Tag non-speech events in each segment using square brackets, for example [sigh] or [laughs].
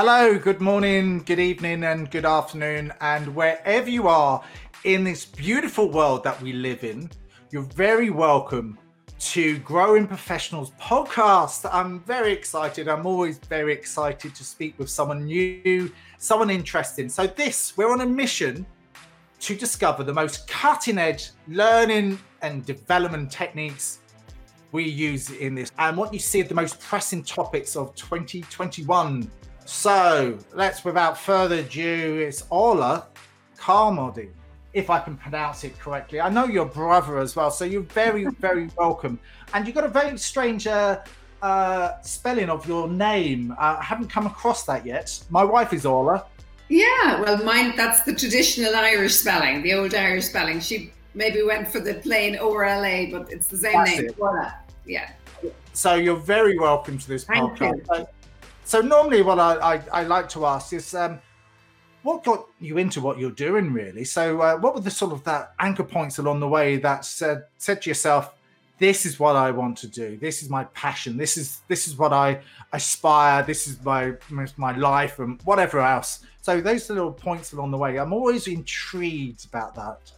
Hello, good morning, good evening, and good afternoon, and wherever you are in this beautiful world that we live in, you're very welcome to Growing Professionals podcast. I'm very excited. I'm always very excited to speak with someone new, someone interesting. So, this, we're on a mission to discover the most cutting edge learning and development techniques we use in this and what you see are the most pressing topics of 2021 so let's, without further ado, it's Orlaith Carmody, if I can pronounce it correctly. I know your brother as well, so you're very, [laughs] very welcome. And you've got a very strange uh, uh, spelling of your name. Uh, I haven't come across that yet. My wife is Orla. Yeah, well, mine, that's the traditional Irish spelling, the old Irish spelling. She maybe went for the plain ORLA, but it's the same that's name. Ola. Yeah. So you're very welcome to this Thank podcast. You. So normally, what I, I, I like to ask is, um, what got you into what you're doing, really? So, uh, what were the sort of that anchor points along the way that said said to yourself, "This is what I want to do. This is my passion. This is this is what I aspire. This is my my life, and whatever else." So, those little points along the way, I'm always intrigued about that.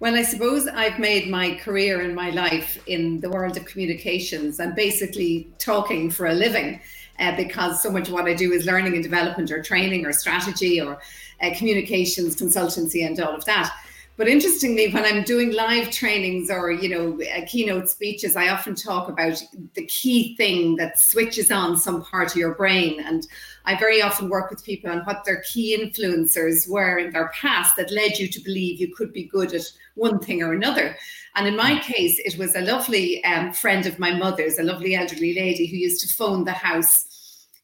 Well, I suppose I've made my career and my life in the world of communications and basically talking for a living uh, because so much of what I do is learning and development or training or strategy or uh, communications consultancy and all of that. But interestingly, when I'm doing live trainings or you know uh, keynote speeches, I often talk about the key thing that switches on some part of your brain. And I very often work with people on what their key influencers were in their past that led you to believe you could be good at one thing or another. And in my case, it was a lovely um, friend of my mother's, a lovely elderly lady who used to phone the house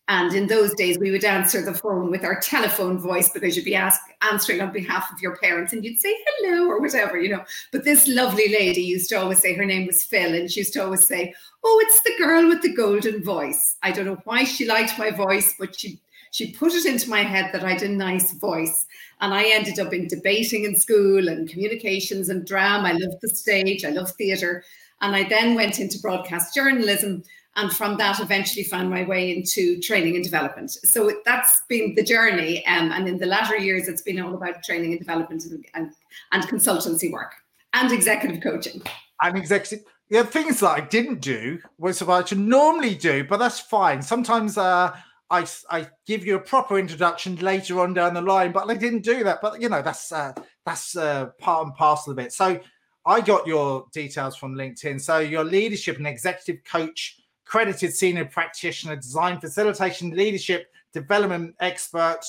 and in those days, we would answer the phone with our telephone voice because you'd be ask, answering on behalf of your parents and you'd say hello or whatever, you know. But this lovely lady used to always say, her name was Phil, and she used to always say, Oh, it's the girl with the golden voice. I don't know why she liked my voice, but she she put it into my head that I had a nice voice. And I ended up in debating in school and communications and drama. I loved the stage, I loved theatre. And I then went into broadcast journalism and from that eventually found my way into training and development so that's been the journey um, and in the latter years it's been all about training and development and, and, and consultancy work and executive coaching and executive yeah things that i didn't do was what i should normally do but that's fine sometimes uh I, I give you a proper introduction later on down the line, but I didn't do that. But you know that's uh, that's uh, part and parcel of it. So I got your details from LinkedIn. So your leadership and executive coach accredited senior practitioner, design facilitation, leadership, development expert,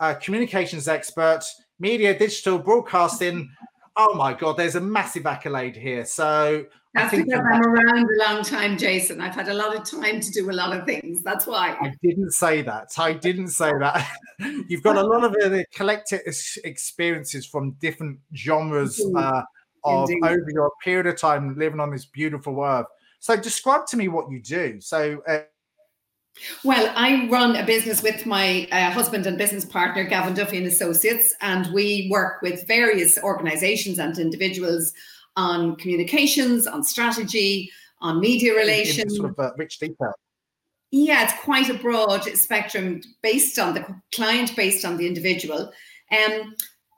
uh, communications expert, media, digital, broadcasting. Oh my God, there's a massive accolade here. So that's because I'm around a long time, Jason. I've had a lot of time to do a lot of things. That's why. I didn't say that. I didn't say that. [laughs] You've got a lot of the collective experiences from different genres uh, of Indeed. over your period of time living on this beautiful earth. So describe to me what you do. So. Uh, well, I run a business with my uh, husband and business partner, Gavin Duffy and Associates, and we work with various organizations and individuals on communications, on strategy, on media relations. Sort of uh, rich detail. Yeah, it's quite a broad spectrum based on the client, based on the individual. Um,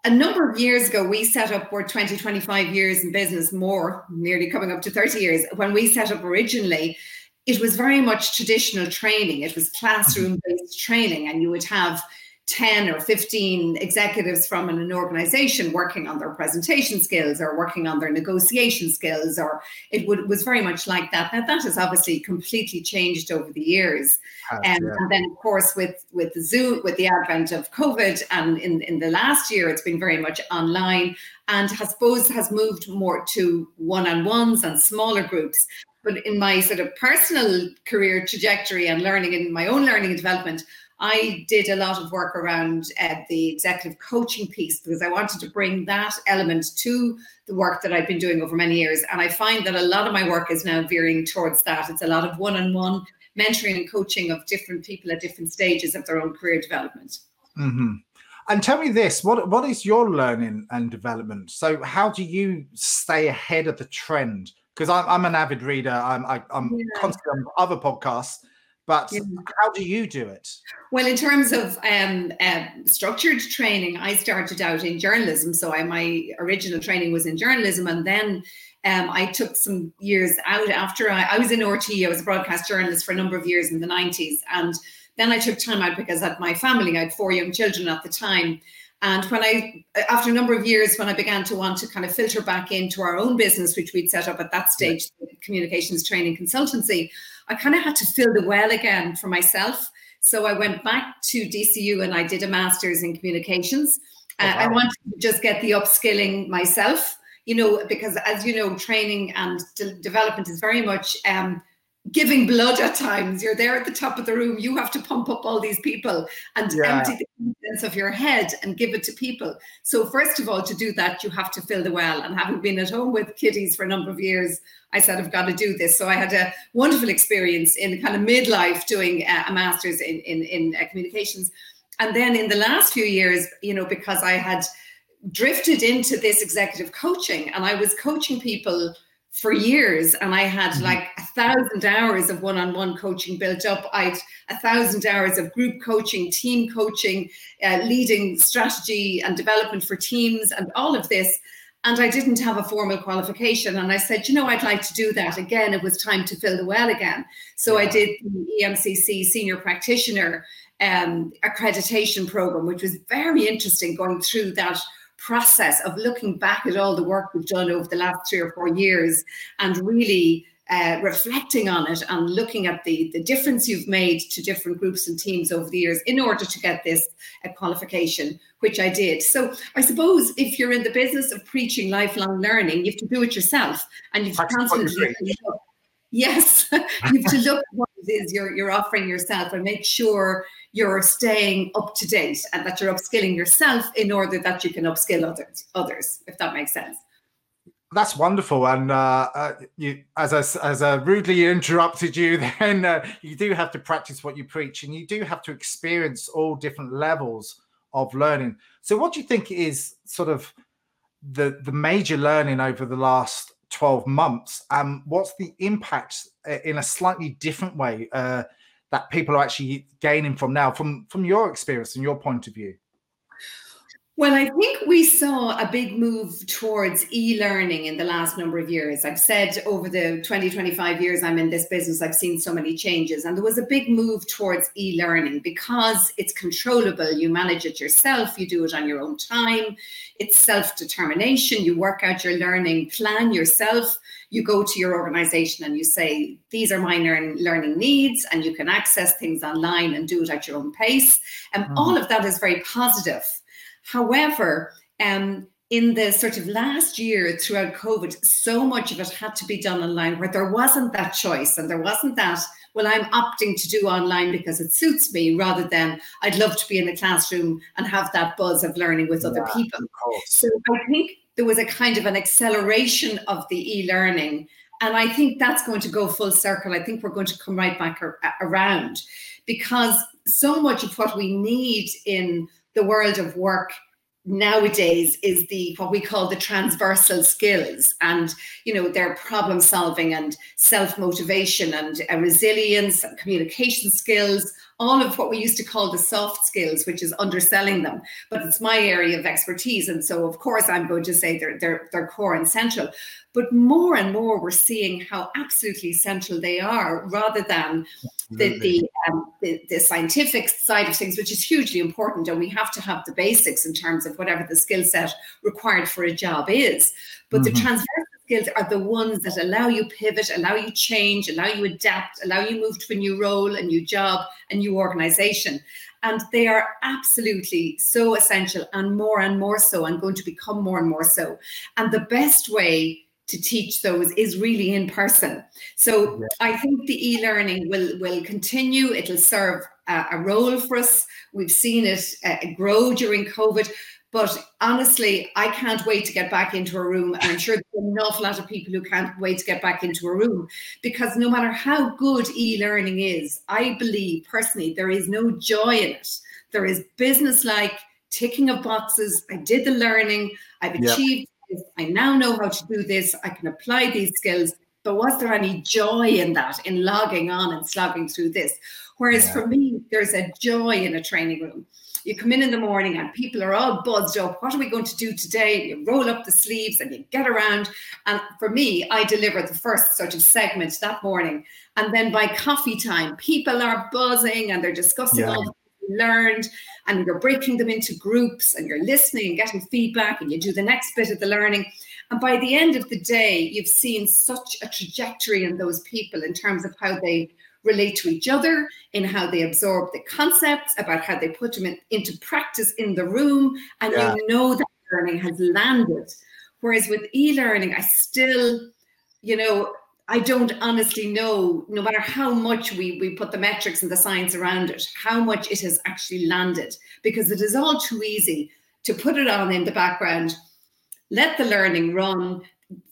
a number of years ago, we set up, we're 20, 25 years in business, more, nearly coming up to 30 years. When we set up originally, it was very much traditional training. It was classroom based training, and you would have 10 or 15 executives from an, an, organization working on their presentation skills or working on their negotiation skills or it would, was very much like that. Now that has obviously completely changed over the years. Um, yeah. and then of course with with the zoom with the advent of covid and in in the last year it's been very much online and I suppose has moved more to one-on-ones and smaller groups. But in my sort of personal career trajectory and learning in my own learning and development I did a lot of work around uh, the executive coaching piece because I wanted to bring that element to the work that I've been doing over many years. And I find that a lot of my work is now veering towards that. It's a lot of one on one mentoring and coaching of different people at different stages of their own career development. Mm-hmm. And tell me this: what what is your learning and development? So, how do you stay ahead of the trend? Because I'm, I'm an avid reader. I'm I, am i am yeah. constantly on other podcasts But yeah. how do you do it? Well, in terms of um, uh, structured training, I started out in journalism. So I, my original training was in journalism, and then um, I took some years out after I, I was in RTE. I was a broadcast journalist for a number of years in the 90s. And then I took time out because at my family, I had four young children at the time. And when I, after a number of years, when I began to want to kind of filter back into our own business, which we'd set up at that stage, communications training consultancy, I kind of had to fill the well again for myself. So I went back to DCU and I did a master's in communications. Oh, wow. uh, I wanted to just get the upskilling myself, you know, because as you know, training and de- development is very much um, giving blood at times. You're there at the top of the room. You have to pump up all these people and yeah. empty the contents of your head and give it to people. So first of all, to do that, you have to fill the well. And having been at home with kiddies for a number of years, I said I've got to do this. So I had a wonderful experience in kind of midlife doing a master's in in, in uh, communications, and then in the last few years, you know, because I had drifted into this executive coaching and I was coaching people for years and i had mm-hmm. like a thousand hours of one-on-one coaching built up i'd a thousand hours of group coaching team coaching uh, leading strategy and development for teams and all of this and i didn't have a formal qualification and i said you know i'd like to do that again it was time to fill the well again so yeah. i did the emcc senior practitioner um, accreditation program which was very interesting going through that process of looking back at all the work we've done over the last three or four years and really uh, reflecting on it and looking at the, the difference you've made to different groups and teams over the years in order to get this uh, qualification, which I did. So I suppose if you're in the business of preaching lifelong learning, you have to do it yourself and you've constantly yes, [laughs] you have to look [laughs] it is you're, you're offering yourself and make sure you're staying up to date and that you're upskilling yourself in order that you can upskill others, others if that makes sense. That's wonderful, and uh, uh, you, as I, as I rudely interrupted you, [laughs] then uh, you do have to practice what you preach, and you do have to experience all different levels of learning. So, what do you think is sort of the the major learning over the last twelve months, and what's the impact uh, in a slightly different way uh, that people are actually gaining from now, from from your experience and your point of view? Well, I think we saw a big move towards e learning in the last number of years. I've said over the 20, 25 years I'm in this business, I've seen so many changes. And there was a big move towards e learning because it's controllable. You manage it yourself, you do it on your own time, it's self determination. You work out your learning plan yourself you go to your organization and you say, these are my learn, learning needs, and you can access things online and do it at your own pace. And mm-hmm. all of that is very positive. However, um, in the sort of last year throughout COVID, so much of it had to be done online where there wasn't that choice and there wasn't that, well, I'm opting to do online because it suits me rather than I'd love to be in the classroom and have that buzz of learning with yeah, other people. So I think there was a kind of an acceleration of the e-learning and i think that's going to go full circle i think we're going to come right back ar- around because so much of what we need in the world of work nowadays is the what we call the transversal skills and you know their problem solving and self motivation and uh, resilience and communication skills all of what we used to call the soft skills, which is underselling them. But it's my area of expertise. And so, of course, I'm going to say they're, they're, they're core and central. But more and more, we're seeing how absolutely central they are rather than the, the, um, the, the, scientific side of things, which is hugely important. And we have to have the basics in terms of whatever the skill set required for a job is. But mm-hmm. the transversal skills are the ones that allow you pivot, allow you change, allow you adapt, allow you move to a new role, a new job, a new organization. And they are absolutely so essential and more and more so, and going to become more and more so. And the best way to teach those is really in person. So yeah. I think the e-learning will will continue. It'll serve a, a role for us. We've seen it uh, grow during COVID. But honestly, I can't wait to get back into a room. And I'm sure there's an awful lot of people who can't wait to get back into a room because no matter how good e learning is, I believe personally there is no joy in it. There is business like ticking of boxes. I did the learning, I've achieved this. I now know how to do this. I can apply these skills. but was there any joy in that, in logging on and slogging through this? Whereas yeah. for me, there's a joy in a training room. You come in in the morning and people are all buzzed up. What are we going to do today? You roll up the sleeves and you get around. And for me, I deliver the first sort of segment that morning. And then by coffee time, people are buzzing and they're discussing yeah. all the learned and you're breaking them into groups and you're listening and getting feedback and you do the next bit of the learning and by the end of the day you've seen such a trajectory in those people in terms of how they relate to each other in how they absorb the concepts about how they put them in, into practice in the room and yeah. you know that learning has landed whereas with e-learning i still you know I don't honestly know, no matter how much we, we put the metrics and the science around it, how much it has actually landed, because it is all too easy to put it on in the background, let the learning run.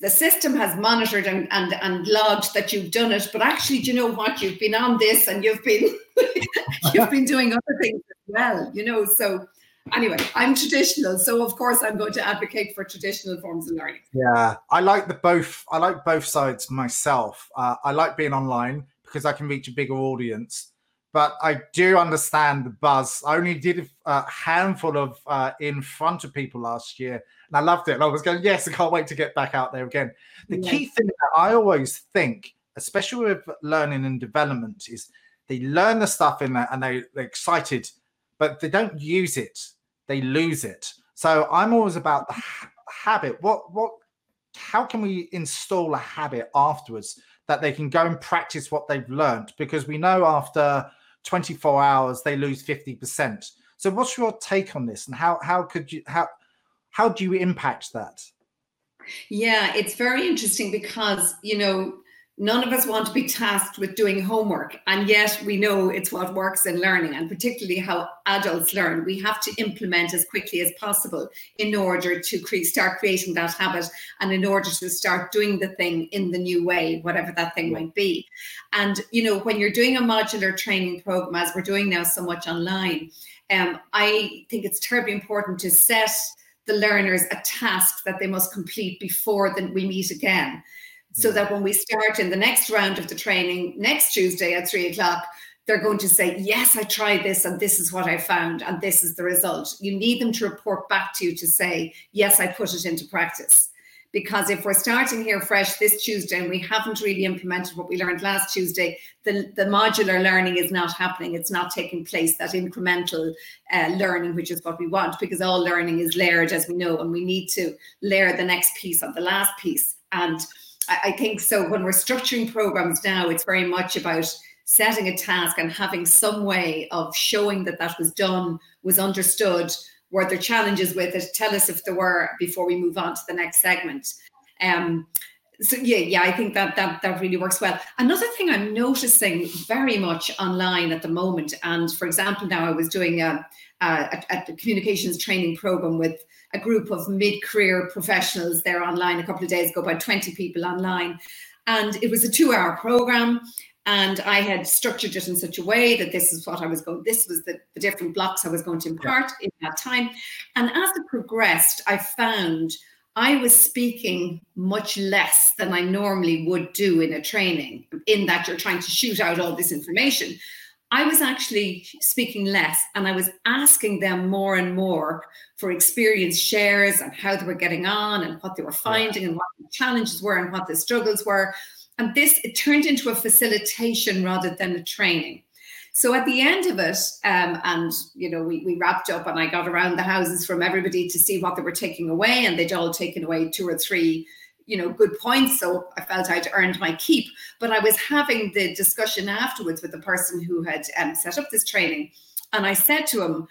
The system has monitored and, and, and logged that you've done it, but actually, do you know what? You've been on this and you've been [laughs] you've been doing other things as well, you know. So anyway, I'm traditional, so of course I'm going to advocate for traditional forms of learning. Yeah, I like the both. I like both sides myself. Uh, I like being online because I can reach a bigger audience, but I do understand the buzz. I only did a handful of uh, in front of people last year, and I loved it. And I was going, yes, I can't wait to get back out there again. The yes. key thing that I always think, especially with learning and development, is they learn the stuff in there and they, they're excited but they don't use it they lose it. So I'm always about the ha- habit. What what how can we install a habit afterwards that they can go and practice what they've learned? Because we know after 24 hours they lose 50%. So what's your take on this and how how could you how how do you impact that? Yeah, it's very interesting because you know None of us want to be tasked with doing homework, and yet we know it's what works in learning, and particularly how adults learn. We have to implement as quickly as possible in order to cre- start creating that habit and in order to start doing the thing in the new way, whatever that thing might be. And, you know, when you're doing a modular training program, as we're doing now so much online, um, I think it's terribly important to set the learners a task that they must complete before then we meet again so mm. that when we start in the next round of the training next Tuesday at three o'clock, they're going to say, Yes, I tried this and this is what I found and this is the result. You need them to report back to you to say, Yes, I put it into practice. Because if we're starting here fresh this Tuesday and we haven't really implemented what we learned last Tuesday, the, the modular learning is not happening. It's not taking place, that incremental uh, learning, which is what we want, because all learning is layered, as we know, and we need to layer the next piece on the last piece. And I think so. When we're structuring programs now, it's very much about setting a task and having some way of showing that that was done, was understood. Were there challenges with it? Tell us if there were before we move on to the next segment. Um, so yeah, yeah, I think that that that really works well. Another thing I'm noticing very much online at the moment, and for example, now I was doing a, a, a communications training program with a group of mid-career professionals there online a couple of days ago, about 20 people online. And it was a two-hour program. And I had structured it in such a way that this is what I was going, this was the, the different blocks I was going to impart yeah. in that time. And as it progressed, I found I was speaking much less than I normally would do in a training, in that you're trying to shoot out all this information. I was actually speaking less and I was asking them more and more for experience shares and how they were getting on and what they were finding and what the challenges were and what the struggles were. And this, it turned into a facilitation rather than a training. So at the end of it, um, and you know, we, we wrapped up and I got around the houses from everybody to see what they were taking away, and they'd all taken away two or three you know good points so i felt i'd earned my keep but i was having the discussion afterwards with the person who had um, set up this training and i said to him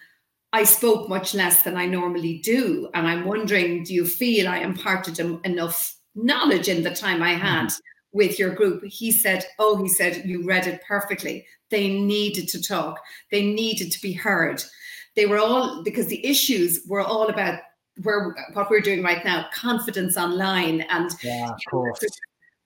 i spoke much less than i normally do and i'm wondering do you feel i imparted enough knowledge in the time i had mm-hmm. With your group. He said oh he said you read it perfectly. They needed to talk. They needed to be heard. They were all because the issues were all about where what we're doing right now, confidence online and yeah, of [laughs] course.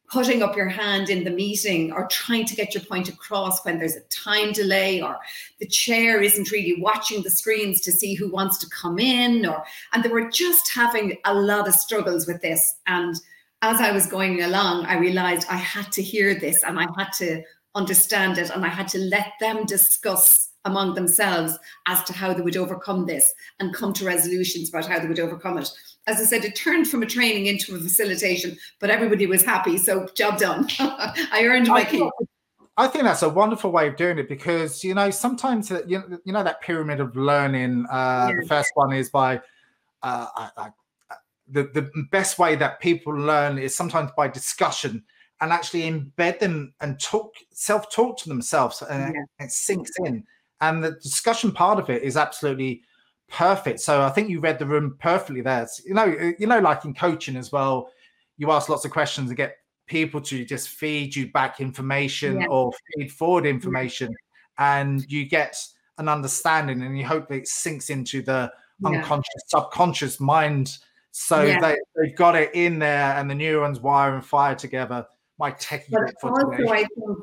putting up your hand in the meeting or trying to get your point across when there's a time delay or the chair isn't really watching the screens to see who wants to come in or and they were just having a lot of struggles with this. And as I was going along, I realized I had to hear this and I had to understand it and I had to let them discuss among themselves as to how they would overcome this and come to resolutions about how they would overcome it. As I said, it turned from a training into a facilitation, but everybody was happy. So, job done. [laughs] I earned my keep. I think that's a wonderful way of doing it because you know sometimes you know, you know that pyramid of learning. Uh, yeah. The first one is by uh, I, I, the the best way that people learn is sometimes by discussion and actually embed them and talk self talk to themselves and yeah. it sinks in. And the discussion part of it is absolutely perfect. So I think you read the room perfectly there. You know, you know, like in coaching as well, you ask lots of questions and get people to just feed you back information yeah. or feed forward information, yeah. and you get an understanding, and you hope that it sinks into the unconscious, subconscious mind. So they, they've got it in there, and the neurons wire and fire together. My techie but also. I think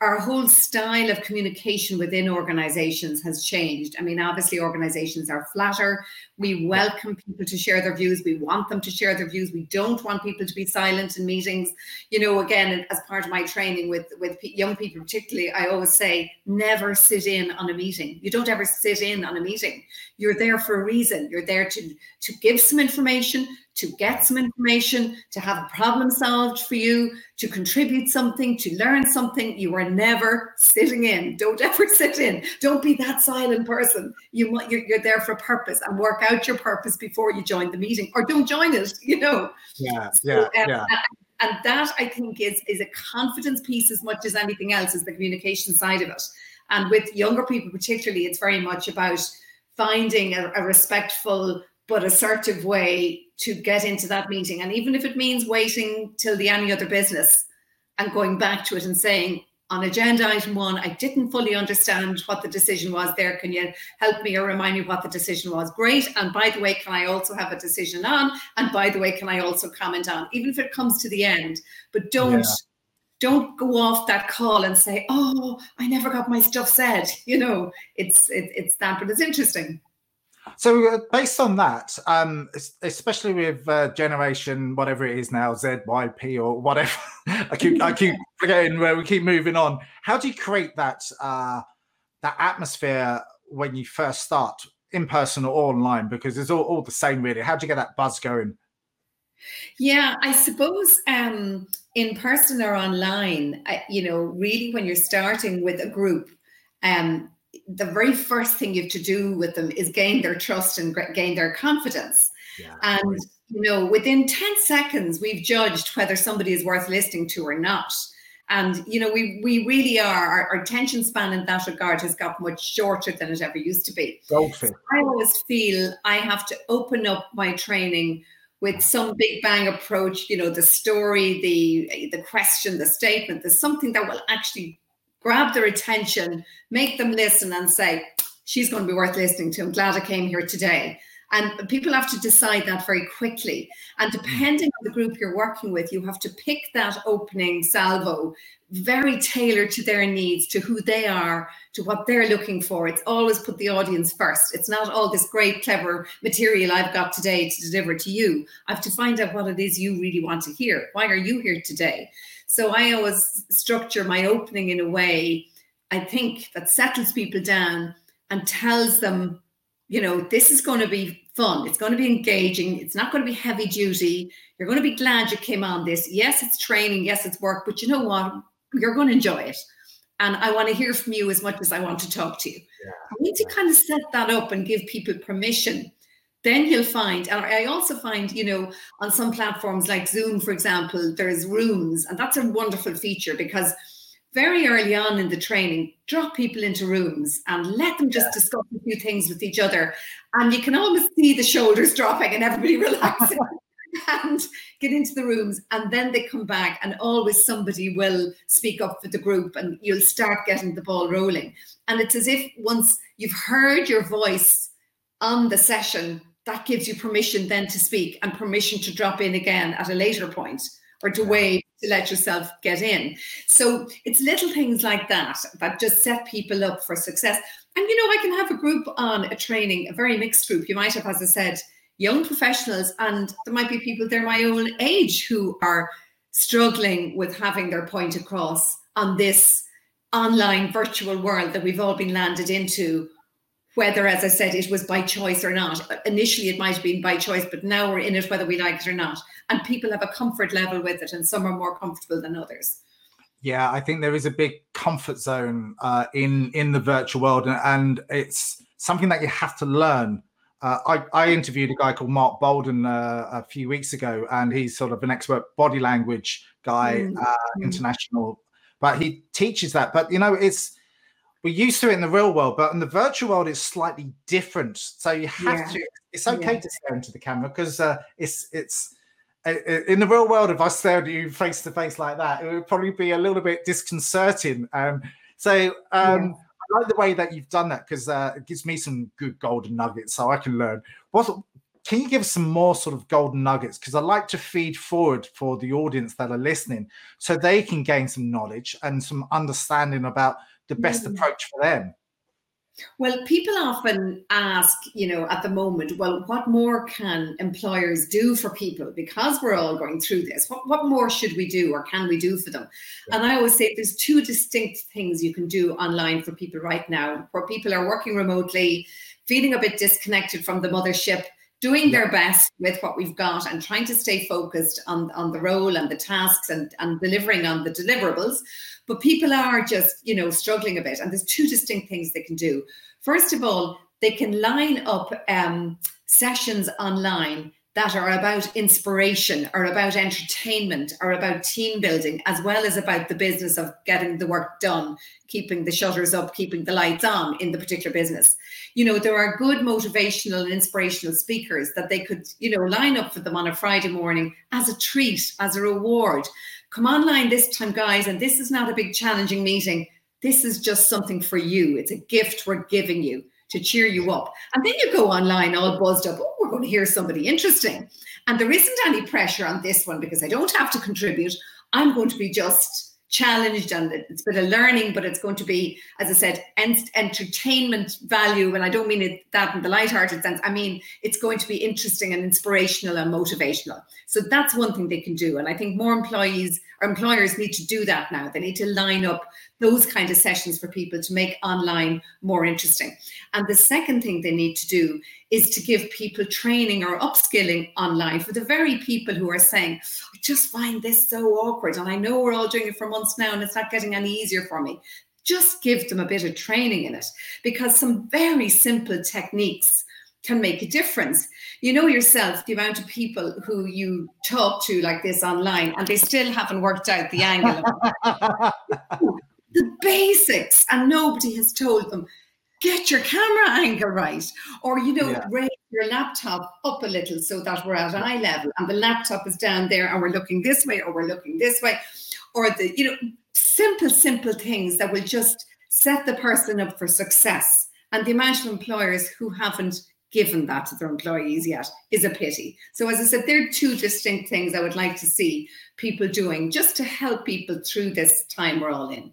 our whole style of communication within organizations has changed. I mean, obviously, organizations are flatter. We welcome people to share their views. We want them to share their views. We don't want people to be silent in meetings. You know, again, as part of my training with, with young people, particularly, I always say never sit in on a meeting. You don't ever sit in on a meeting. You're there for a reason. You're there to, to give some information, to get some information, to have a problem solved for you, to contribute something, to learn something. You are never sitting in. Don't ever [laughs] sit in. Don't be that silent person. You you're, you're there for a purpose and work out your purpose before you join the meeting, or don't join it. [laughs] You know. Yeah, yeah, um, yeah. And that I think is is a confidence piece as much as anything else is the communication side of it. And with younger people, particularly, it's very much about finding a, a respectful but assertive way to get into that meeting. And even if it means waiting till the any other business and going back to it and saying, on agenda item one, I didn't fully understand what the decision was there. Can you help me or remind me what the decision was? Great. And by the way, can I also have a decision on? And by the way, can I also comment on? Even if it comes to the end, but don't. Yeah. Don't go off that call and say, "Oh, I never got my stuff said." [laughs] You know, it's it, it's that, but it's interesting. So uh, based on that, um, especially with uh, generation whatever it is now, ZYP or whatever, [laughs] I keep I keep [laughs] forgetting where we keep moving on. How do you create that uh, that atmosphere when you first start in person or online? Because it's all, all the same really. How do you get that buzz going? Yeah, I suppose um, in person or online, you know, really when you're starting with a group, um, the very first thing you have to do with them is gain their trust and gain their confidence. Yeah, and you know, within 10 seconds, we've judged whether somebody is worth listening to or not. And you know, we we really are our, our attention span in that regard has got much shorter than it ever used to be. So I always feel I have to open up my training with some big bang approach, you know, the story, the the question, the statement, there's something that will actually grab their attention, make them listen and say, she's going to be worth listening to. I'm glad I came here today. And people have to decide that very quickly. And hmm. depending on the group you're working with, you have to pick that opening salvo very tailored to their needs, to who they are, to what they're looking for. It's always put the audience first. It's not all this great, clever material I've got today to deliver to you. I have to find out what it is you really want to hear. Why are you here today? So I always structure my opening in a way I think that settles people down and tells them, you know, this is going to be fun. It's going to be engaging. It's not going to be heavy duty. You're going to be glad you came on this. Yes, it's training. Yes, it's work. But you know what? You're going to enjoy it. And I want to hear from you as much as I want to talk to you. Yeah. I need to kind of set that up and give people permission then you'll find and i also find you know on some platforms like zoom for example there's rooms and that's a wonderful feature because very early on in the training drop people into rooms and let them just discuss a few things with each other. And you can almost see the shoulders [laughs] dropping and everybody [laughs] relaxing and get into the rooms. And then they come back and always somebody will speak up for the group and you'll start getting the ball rolling. And it's as if once you've heard your voice on the session that gives you permission then to speak and permission to drop in again at a later point or to wait to let yourself get in. So it's little things like that that just set people up for success. And you know, I can have a group on a training, a very mixed group. You might have, as I said, young professionals, and there might be people they're my own age who are struggling with having their point across on this online virtual world that we've all been landed into whether as i said it was by choice or not initially it might have been by choice but now we're in it whether we like it or not and people have a comfort level with it and some are more comfortable than others yeah i think there is a big comfort zone uh, in in the virtual world and, and it's something that you have to learn uh, I, I, interviewed a guy called Mark Bowden uh, a few weeks ago, and he's sort of an expert body language guy, mm-hmm. uh, mm. international, but he teaches that. But you know, it's we're used to it in the real world, but in the virtual world, it's slightly different. So you have yeah. to. It's okay yeah. to stare into the camera because uh, it's it's in the real world. If I stared at you face to face like that, it would probably be a little bit disconcerting. Um, so. Um, yeah I like the way that you've done that because uh, it gives me some good golden nuggets so I can learn. What can you give some more sort of golden nuggets? Because I like to feed forward for the audience that are listening so they can gain some knowledge and some understanding about the best mm-hmm. approach for them. Well, people often ask, you know, at the moment, well, what more can employers do for people because we're all going through this? What, what more should we do or can we do for them? Yeah. And I always say there's two distinct things you can do online for people right now where people are working remotely, feeling a bit disconnected from the mothership, doing their best with what we've got and trying to stay focused on, on the role and the tasks and, and delivering on the deliverables but people are just, you know, struggling a bit. And there's two distinct things they can do. First of all, they can line up um, sessions online that are about inspiration or about entertainment or about team building, as well as about the business of getting the work done, keeping the shutters up, keeping the lights on in the particular business. You know, there are good motivational and inspirational speakers that they could, you know, line up for them on a Friday morning as a treat, as a reward come online this time, guys, and this is not a big challenging meeting. This is just something for you. It's a gift we're giving you to cheer you up. And then you go online all buzzed up. We're going to hear somebody interesting. And there isn't any pressure on this one because I don't have to contribute. I'm going to be just challenged and it's a bit of learning, but it's going to be, as I said, ent- entertainment value. And I don't mean it that in the light-hearted sense. I mean it's going to be interesting and inspirational and motivational. So that's one thing they can do. And I think more employees or employers need to do that now. They need to line up those kind of sessions for people to make online more interesting. And the second thing they need to do is to give people training or upskilling online for the very people who are saying, I just find this so awkward. And I know we're all doing it for months now and it's not getting any easier for me. Just give them a bit of training in it because some very simple techniques can make a difference. You know yourself the amount of people who you talk to like this online and they still haven't worked out the angle. [laughs] the basics, and nobody has told them get your camera angle right or you know yeah. raise your laptop up a little so that we're at eye level and the laptop is down there and we're looking this way or we're looking this way or the you know simple simple things that will just set the person up for success. And the amount of employers who haven't given that to their employees yet is a pity. So as i said there are two distinct things i would like to see people doing just to help people through this time we're all in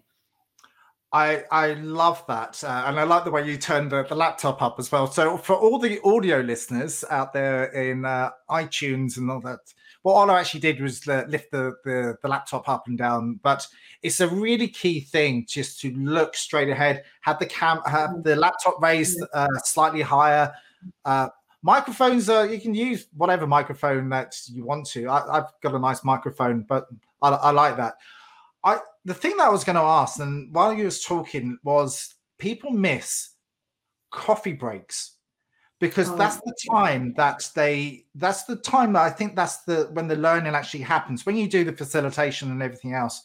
I I love that, uh, and I like the way you turned the, the, laptop up as well. So for all the audio listeners out there in uh, iTunes and all that, what I actually did was uh, lift the, the, the laptop up and down. But it's a really key thing just to look straight ahead, have the cam, have the laptop raised uh, slightly higher. Uh, microphones, you can use whatever microphone that you want to. I, have got a nice microphone, but I, I like that. I the thing that I was going to ask, and while you was talking, was people miss coffee breaks because oh, that's the time that they that's the time that I think that's the when the learning actually happens. When you do the facilitation and everything else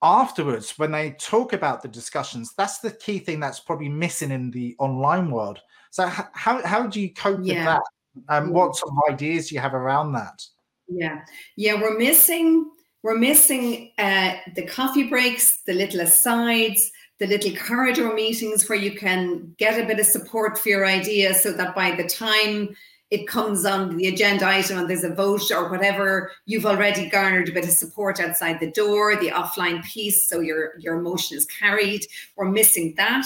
afterwards when they talk about the discussions that's the key thing that's probably missing in the online world. So how how do you cope yeah. with that? And um, what sort of ideas do you have around that? Yeah. Yeah we're missing we're missing uh, the coffee breaks, the little asides, the little corridor meetings where you can get a bit of support for your idea so that by the time it comes on the agenda item and there's a vote or whatever, you've already garnered a bit of support outside the door, the offline piece, so your, your emotion is carried. We're missing that.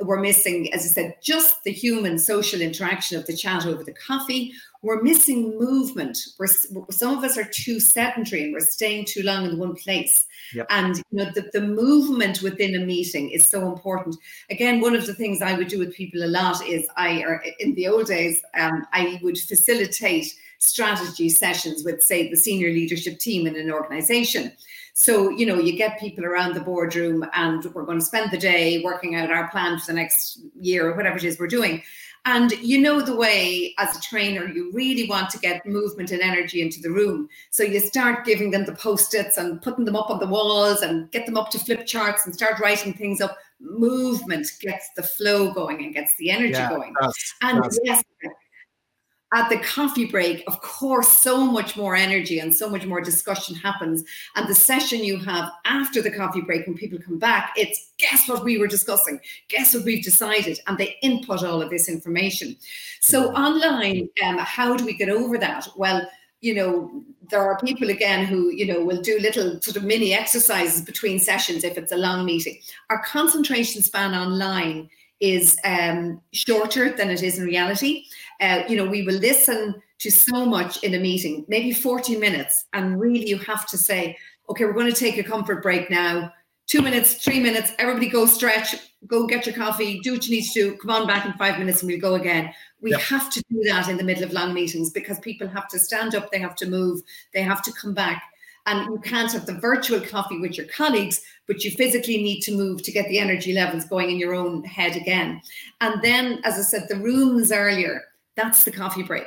We're missing, as I said, just the human social interaction of the chat over the coffee. We're missing movement. We're, some of us are too sedentary and we're staying too long in one place. Yep. And you know the, the movement within a meeting is so important. Again, one of the things I would do with people a lot is I, or in the old days, um, I would facilitate strategy sessions with, say, the senior leadership team in an organization. So, you know, you get people around the boardroom and we're going to spend the day working out our plan for the next year or whatever it is we're doing. And you know the way, as a trainer, you really want to get movement and energy into the room. So you start giving them the post its and putting them up on the walls and get them up to flip charts and start writing things up. Movement gets the flow going and gets the energy yeah, going. That's, and that's, yes, at the coffee break, of course, so much more energy and so much more discussion happens. And the session you have after the coffee break, when people come back, it's guess what we were discussing, guess what we've decided, and they input all of this information. So, online, um, how do we get over that? Well, you know, there are people again who, you know, will do little sort of mini exercises between sessions if it's a long meeting. Our concentration span online is um, shorter than it is in reality. Uh, you know, we will listen to so much in a meeting, maybe 40 minutes, and really you have to say, okay, we're going to take a comfort break now. Two minutes, three minutes, everybody go stretch, go get your coffee, do what you need to do, come on back in five minutes and we'll go again. We yep. have to do that in the middle of long meetings because people have to stand up, they have to move, they have to come back. And you can't have the virtual coffee with your colleagues, but you physically need to move to get the energy levels going in your own head again. And then, as I said, the rooms earlier, that's the coffee break.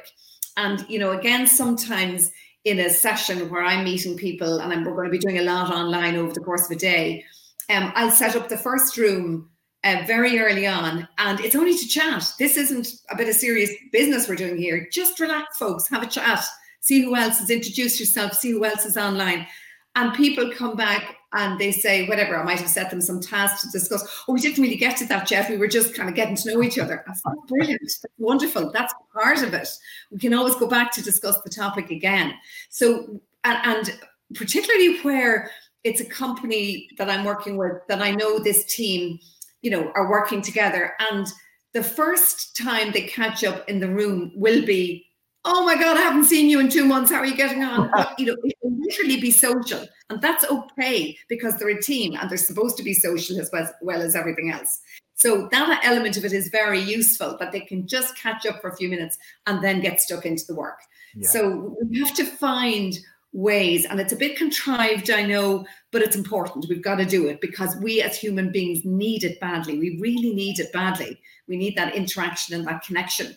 And, you know, again, sometimes in a session where I'm meeting people and I'm, we're going to be doing a lot online over the course of a day, um, I'll set up the first room uh, very early on, and it's only to chat. This isn't a bit of serious business we're doing here. Just relax, folks, have a chat, see who else is, introduce yourself, see who else is online. And people come back and they say, whatever, I might have set them some tasks to discuss. Oh, we didn't really get to that, Jeff. We were just kind of getting to know each other. That's oh, brilliant. That's wonderful. That's part of it. We can always go back to discuss the topic again. So, and, and particularly where it's a company that I'm working with, that I know this team, you know, are working together. And the first time they catch up in the room will be oh my God, I haven't seen you in two months. How are you getting on? [laughs] you know, it will literally be social. And that's okay because they're a team and they're supposed to be social as well, well as everything else. So that element of it is very useful, but they can just catch up for a few minutes and then get stuck into the work. Yeah. So we have to find ways, and it's a bit contrived, I know, but it's important. We've got to do it because we as human beings need it badly. We really need it badly. We need that interaction and that connection.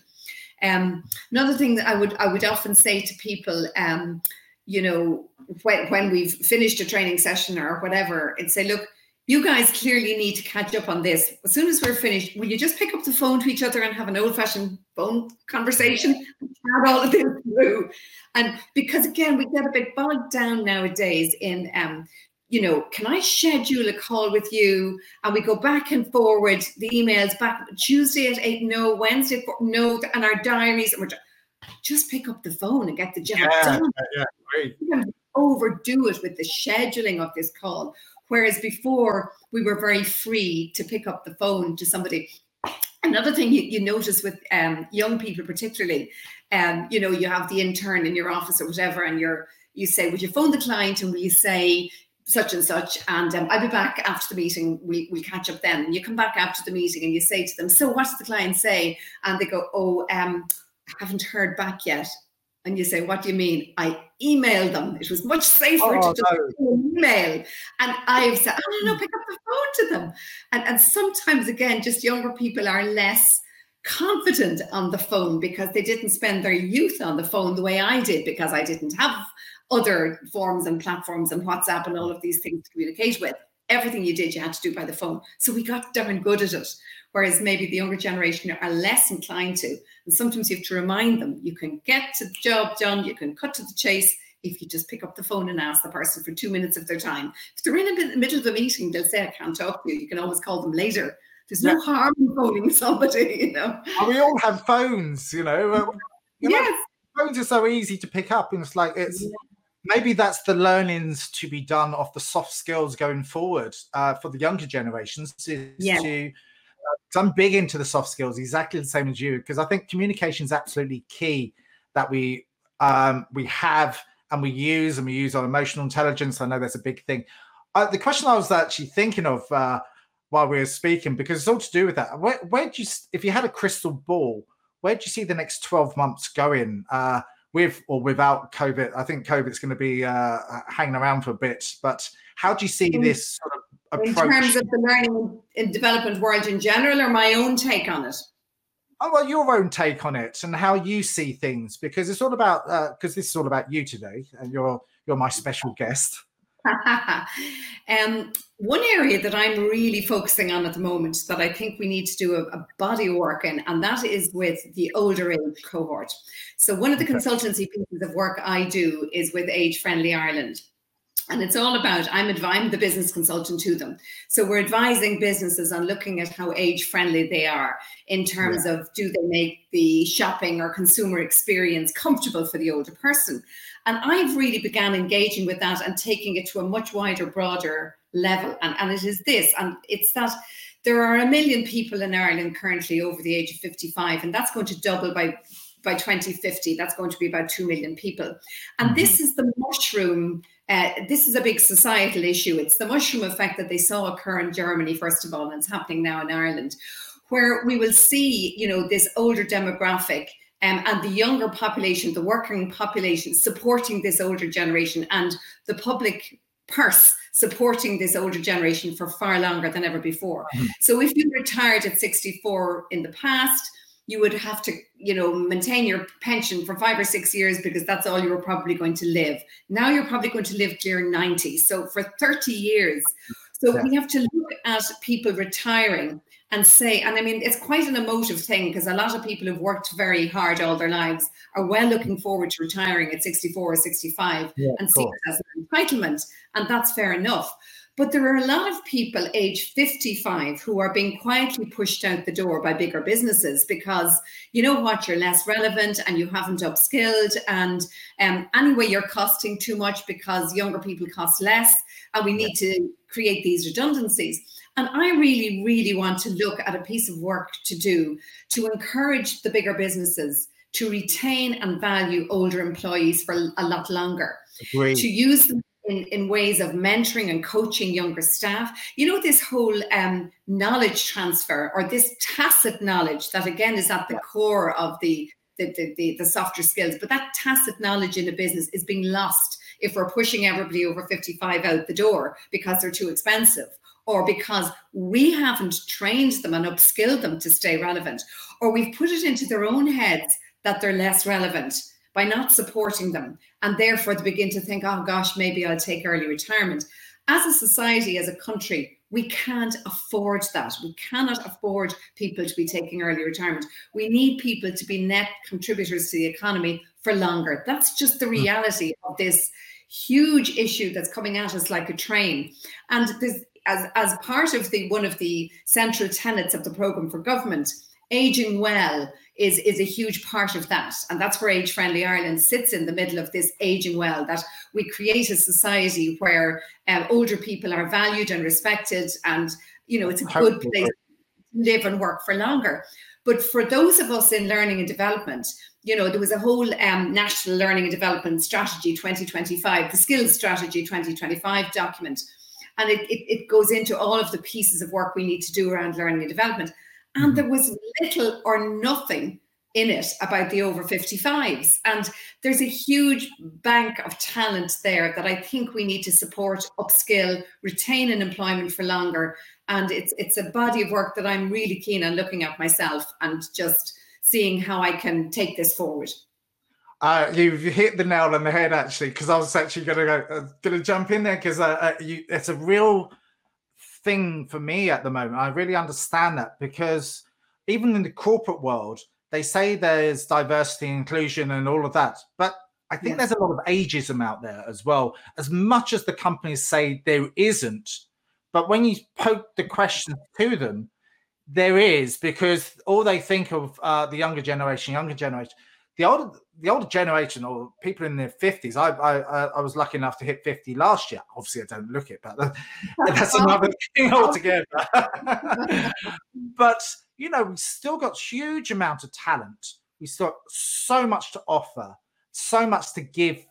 Um, another thing that I would I would often say to people, um, you know, when, when we've finished a training session or whatever, and say, look, you guys clearly need to catch up on this. As soon as we're finished, will you just pick up the phone to each other and have an old-fashioned phone conversation and all of this through? And because again, we get a bit bogged down nowadays in um, you know, can I schedule a call with you? And we go back and forward the emails back Tuesday at eight, no, Wednesday, four, no, and our diaries, and we're just, just pick up the phone and get the job yeah, done. Yeah, great. overdo it with the scheduling of this call. Whereas before we were very free to pick up the phone to somebody. Another thing you, you notice with um, young people, particularly, um, you know, you have the intern in your office or whatever, and you're you say, would you phone the client and will you say, such and such, and um, I'll be back after the meeting. We we catch up then. And you come back after the meeting and you say to them, "So what does the client say?" And they go, "Oh, um, I haven't heard back yet." And you say, "What do you mean?" I emailed them. It was much safer oh, to just no. email. And I've said, "Oh no, no, pick up the phone to them." And and sometimes again, just younger people are less confident on the phone because they didn't spend their youth on the phone the way I did because I didn't have other forms and platforms and WhatsApp and all of these things to communicate with. Everything you did, you had to do by the phone. So we got darn good at it. Whereas maybe the younger generation are less inclined to. And sometimes you have to remind them you can get to the job done, you can cut to the chase if you just pick up the phone and ask the person for two minutes of their time. If they're in the middle of a meeting, they'll say, I can't talk to you. You can always call them later. There's no yeah. harm in phoning somebody, [laughs] you know. And we all have phones, you know. Um, you yes. Know, phones are so easy to pick up, and it's like it's yeah maybe that's the learnings to be done of the soft skills going forward uh, for the younger generations is yeah. to uh, I'm big into the soft skills, exactly the same as you, because I think communication is absolutely key that we um, we have and we use and we use our emotional intelligence. I know that's a big thing. Uh, the question I was actually thinking of uh, while we were speaking, because it's all to do with that. Where, where do you, if you had a crystal ball, where do you see the next 12 months going uh, with or without COVID? I think COVID's going to be uh, hanging around for a bit, but how do you see this sort of approach? In terms of the learning and development world in general, or my own take on it? Oh, well, your own take on it and how you see things, because it's all about because uh, this is all about you today, and you're you're my special guest. [laughs] um, one area that I'm really focusing on at the moment that I think we need to do a, a body work in, and that is with the older age cohort. So, one of the okay. consultancy pieces of work I do is with Age Friendly Ireland. And it's all about I'm, I'm the business consultant to them. So we're advising businesses on looking at how age friendly they are in terms yeah. of do they make the shopping or consumer experience comfortable for the older person. And I've really began engaging with that and taking it to a much wider, broader level. And, and it is this, and it's that there are a million people in Ireland currently over the age of 55, and that's going to double by by 2050 that's going to be about 2 million people and mm-hmm. this is the mushroom uh, this is a big societal issue. It's the mushroom effect that they saw occur in Germany, first of all, and it's happening now in Ireland, where we will see, you know, this older demographic um, and the younger population, the working population, supporting this older generation, and the public purse supporting this older generation for far longer than ever before. Mm-hmm. So if you retired at 64 in the past, you would have to, you know, maintain your pension for five or six years because that's all you were probably going to live. Now you're probably going to live clear 90. So for 30 years. So yeah. we have to look at people retiring and say, and I mean, it's quite an emotive thing because a lot of people who've worked very hard all their lives are well looking forward to retiring at 64 or 65 yeah, and see it as an entitlement. And that's fair enough. But there are a lot of people age 55 who are being quietly pushed out the door by bigger businesses because you know what, you're less relevant and you haven't upskilled. And um, anyway, you're costing too much because younger people cost less. And we need to create these redundancies. And I really, really want to look at a piece of work to do to encourage the bigger businesses to retain and value older employees for a lot longer. Agreed. To use them in, in ways of mentoring and coaching younger staff. You know, this whole um, knowledge transfer or this tacit knowledge that again is at the core of the the, the, the, the softer skills, but that tacit knowledge in a business is being lost if we're pushing everybody over 55 out the door because they're too expensive or because we haven't trained them and upskilled them to stay relevant, or we've put it into their own heads that they're less relevant by not supporting them. And therefore, they begin to think, oh gosh, maybe I'll take early retirement. As a society, as a country, we can't afford that. We cannot afford people to be taking early retirement. We need people to be net contributors to the economy for longer. That's just the hmm. reality of this huge issue that's coming at us like a train. And as, as part of the one of the central tenets of the program for government, aging well is is a huge part of that. And that's where age friendly ireland sits in the middle of this aging well that we create a society where um, older people are valued and respected and you know it's a good place to live and work for longer. But for those of us in learning and development you know there was a whole um, national learning and development strategy 2025 the skills strategy 2025 document and it, it, it goes into all of the pieces of work we need to do around learning and development and mm-hmm. there was little or nothing in it about the over 55s. And there's a huge bank of talent there that I think we need to support, upskill, retain in employment for longer. And it's it's a body of work that I'm really keen on looking at myself and just seeing how I can take this forward. Uh, you've hit the nail on the head actually, because I was actually going to go, uh, going to jump in there because uh, uh it's a real thing for me at the moment. I really understand that because even in the corporate world, they say there's diversity, inclusion, and all of that. But I think there's a lot of ageism out there as well, as much as the companies say there isn't. But when you poke the question to them, there is because all they think of uh, the younger generation, younger generation, the older the older generation or people in their 50s I, I i was lucky enough to hit 50 last year obviously i don't look it but [laughs] that's [laughs] another thing altogether [laughs] but you know, we've still got huge amount of talent. We've still got so much to offer, so much to give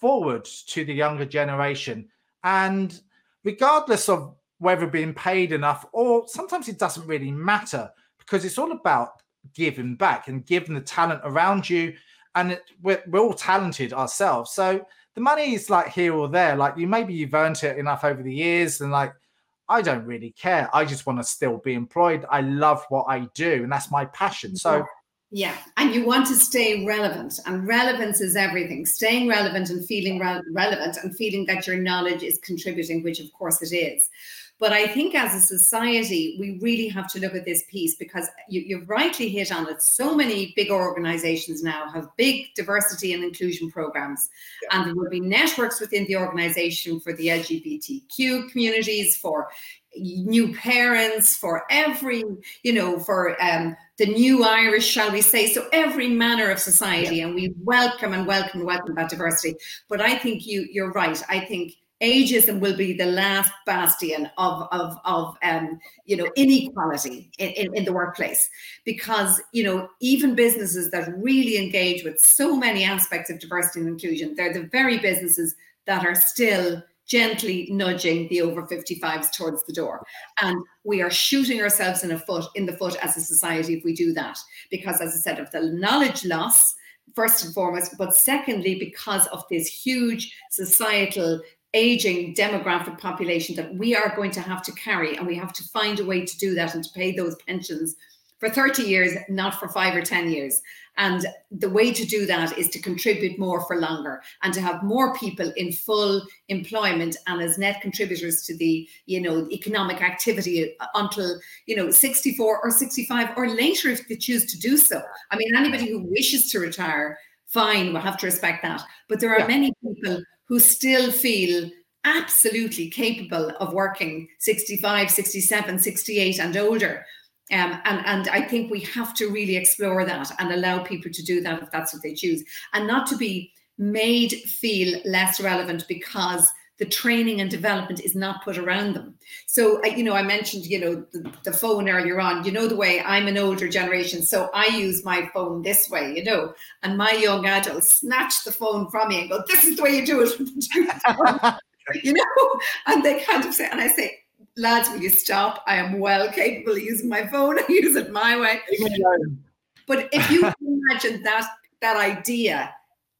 forward to the younger generation. And regardless of whether being paid enough or sometimes it doesn't really matter because it's all about giving back and giving the talent around you. And it, we're, we're all talented ourselves. So the money is like here or there. Like you, maybe you've earned it enough over the years and like, I don't really care. I just want to still be employed. I love what I do, and that's my passion. So, yeah, and you want to stay relevant, and relevance is everything. Staying relevant and feeling re- relevant and feeling that your knowledge is contributing, which of course it is. But I think as a society, we really have to look at this piece because you, you've rightly hit on it. So many big organizations now have big diversity and inclusion programs, yeah. and there will be networks within the organization for the LGBTQ communities, for new parents, for every, you know, for um, the new Irish, shall we say, so every manner of society, yeah. and we welcome and welcome and welcome that diversity. But I think you you're right. I think ageism will be the last bastion of of of um, you know inequality in, in, in, the workplace because you know even businesses that really engage with so many aspects of diversity and inclusion they're the very businesses that are still gently nudging the over 55s towards the door. And we are shooting ourselves in a foot in the foot as a society if we do that. Because as i said of the knowledge loss first and foremost, but secondly, because of this huge societal aging demographic population that we are going to have to carry. And we have to find a way to do that and to pay those pensions for 30 years not for 5 or 10 years and the way to do that is to contribute more for longer and to have more people in full employment and as net contributors to the you know economic activity until you know 64 or 65 or later if they choose to do so i mean anybody who wishes to retire fine we'll have to respect that but there are yeah. many people who still feel absolutely capable of working 65, 67, 68 and older. Um, and, and I think we have to really explore that and allow people to do that if that's what they choose, and not to be made feel less relevant because the training and development is not put around them. So, you know, I mentioned, you know, the, the, phone earlier on. You know, the way I'm an older generation, so I use my phone this way, you know, and my young adults snatch the phone from me and go, "This is the way you do it," [laughs] you know, and they kind of say, and I say, lads, will you stop? I am well capable of using my phone. [laughs] I use it my way. But if you [laughs] imagine that that idea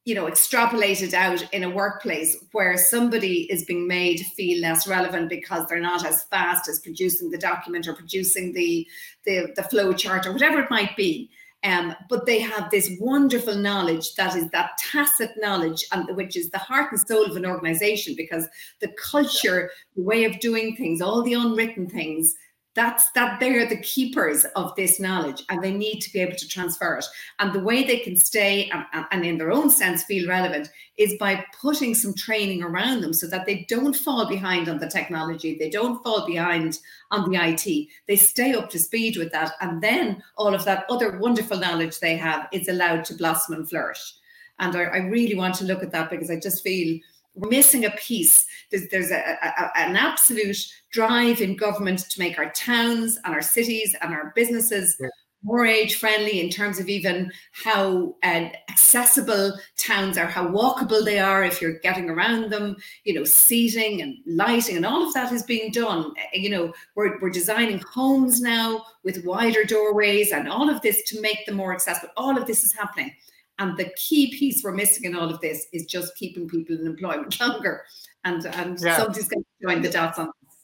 you know extrapolated out in a workplace where somebody is being made feel less relevant because they're not as fast as producing the document or producing the the, the flow chart or whatever it might be um, but they have this wonderful knowledge that is that tacit knowledge and which is the heart and soul of an organization because the culture the way of doing things all the unwritten things that's that they're the keepers of this knowledge and they need to be able to transfer it. And the way they can stay and, and, in their own sense feel relevant is by putting some training around them so that they don't fall behind on the technology they don't fall behind on the it they stay up to speed with that and then all of that other wonderful knowledge they have is allowed to blossom and flourish. And I, I really want to look at that because i just feel we're missing a piece. There's, there's a, a, an absolute drive in government to make our towns and our cities and our businesses yeah. more age friendly in terms of even how uh, accessible towns are, how walkable they are if you're getting around them, you know, seating and lighting and all of that is being done. Eh, you know, we're, we're designing homes now with wider doorways and all of this to make them more accessible. All of this is happening. And the key piece we're missing in all of this is just keeping people in employment [laughs] longer. And and yeah. somebody's going to join the dots on this.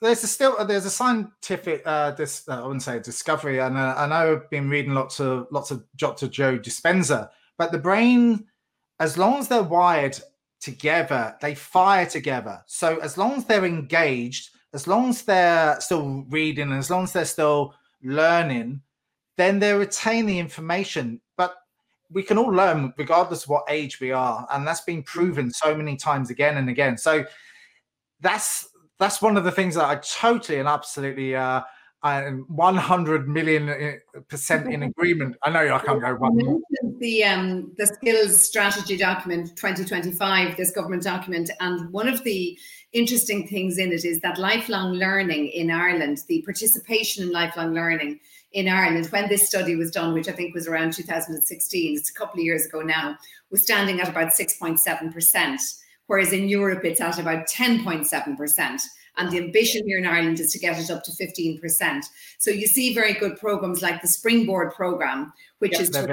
There's a still there's a scientific uh, this uh, I wouldn't say discovery, and uh, I know I've been reading lots of lots of Dr. Joe Dispenza, but the brain, as long as they're wired together, they fire together. So as long as they're engaged, as long as they're still reading, as long as they're still learning, then they retain the information we can all learn regardless of what age we are and that's been proven so many times again and again so that's that's one of the things that i totally and absolutely uh I'm 100 million uh, percent in [laughs] agreement. I know I can't go one. The um, the skills strategy document 2025, this government document, and one of the interesting things in it is that lifelong learning in Ireland, the participation in lifelong learning in Ireland when this study was done, which I think was around 2016, it's a couple of years ago now, was standing at about 6.7%, whereas in Europe it's at about 10.7%. And the ambition here in Ireland is to get it up to 15%. So you see very good programs like the Springboard program, which is to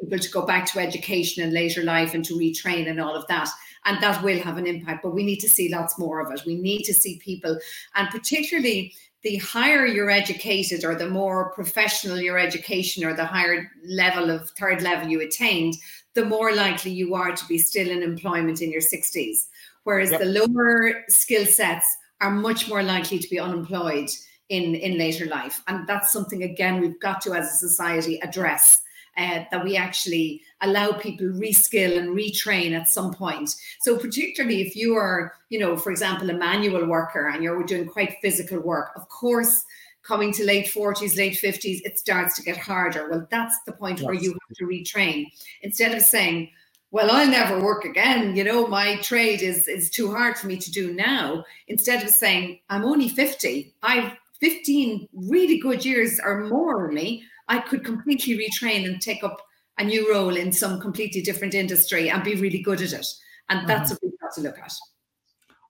people to go back to education in later life and to retrain and all of that. And that will have an impact, but we need to see lots more of it. We need to see people, and particularly the higher you're educated or the more professional your education or the higher level of third level you attained, the more likely you are to be still in employment in your 60s. Whereas yep. the lower skill sets are much more likely to be unemployed in, in later life. And that's something, again, we've got to, as a society, address. Uh, that we actually allow people reskill and retrain at some point. So particularly if you are, you know, for example, a manual worker and you're doing quite physical work, of course, coming to late 40s, late 50s, it starts to get harder. Well, that's the point yes. where you have to retrain. Instead of saying, well, I'll never work again. You know, my trade is is too hard for me to do now. Instead of saying, I'm only 50, I've 15 really good years or more in me, I could completely retrain and take up a new role in some completely different industry and be really good at it. And that's mm-hmm. what we've got to look at.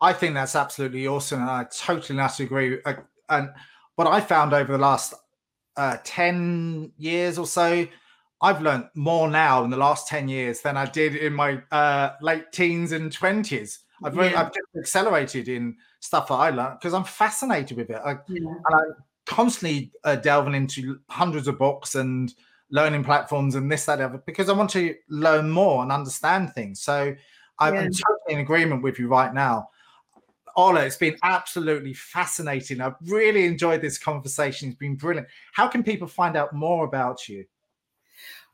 I think that's absolutely awesome. And I totally not agree. Uh, and what I found over the last uh, 10 years or so, I've learned more now in the last 10 years than I did in my uh, late teens and 20s. I've, yeah. really, I've just accelerated in stuff that I learned because I'm fascinated with it. I, yeah. And I'm constantly uh, delving into hundreds of books and learning platforms and this, that, other, because I want to learn more and understand things. So I'm, yeah. totally in agreement with you right now. Orla, it's been absolutely fascinating. I've really enjoyed this conversation. It's been brilliant. How can people find out more about you?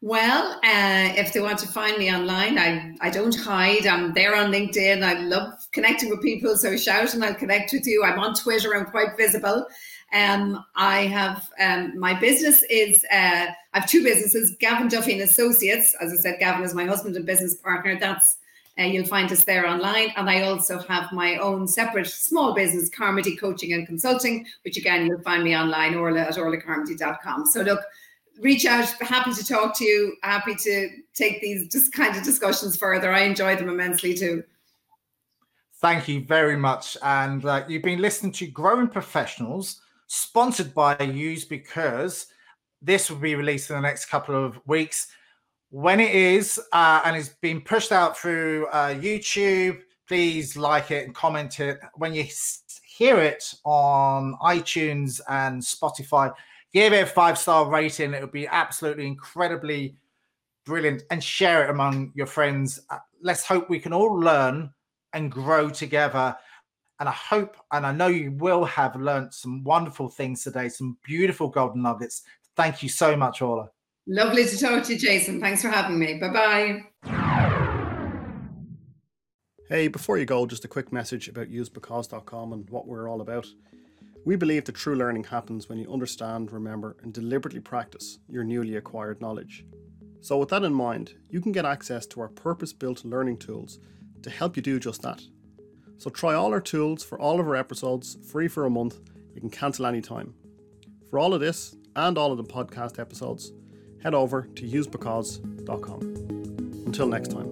Well, uh, if they want to find me online, I, I don't hide. I'm there on LinkedIn. I love connecting with people. So shout and I'll connect with you. I'm on Twitter. I'm quite visible. Um, I have um, my business is uh, I have two businesses, Gavin Duffy and Associates. As I said, Gavin is my husband and business partner. That's uh, you'll find us there online. And I also have my own separate small business, Carmody Coaching and Consulting, which again you'll find me online, orla at orlacarmody.com. So look, reach out. Happy to talk to you. Happy to take these just kind of discussions further. I enjoy them immensely too. Thank you very much. And uh, you've been listening to Growing Professionals, sponsored by Use Because. This will be released in the next couple of weeks. When it is, uh, and it's been pushed out through uh, YouTube, please like it and comment it. When you hear it on iTunes and Spotify, give it a five star rating. It would be absolutely incredibly brilliant and share it among your friends. Uh, let's hope we can all learn and grow together. And I hope and I know you will have learned some wonderful things today, some beautiful golden nuggets. Thank you so much, Orla. Lovely to talk to you, Jason. Thanks for having me. Bye bye. Hey, before you go, just a quick message about usebecause.com and what we're all about. We believe that true learning happens when you understand, remember, and deliberately practice your newly acquired knowledge. So, with that in mind, you can get access to our purpose built learning tools to help you do just that. So, try all our tools for all of our episodes free for a month. You can cancel anytime. For all of this and all of the podcast episodes, head over to usebecause.com. Until next time.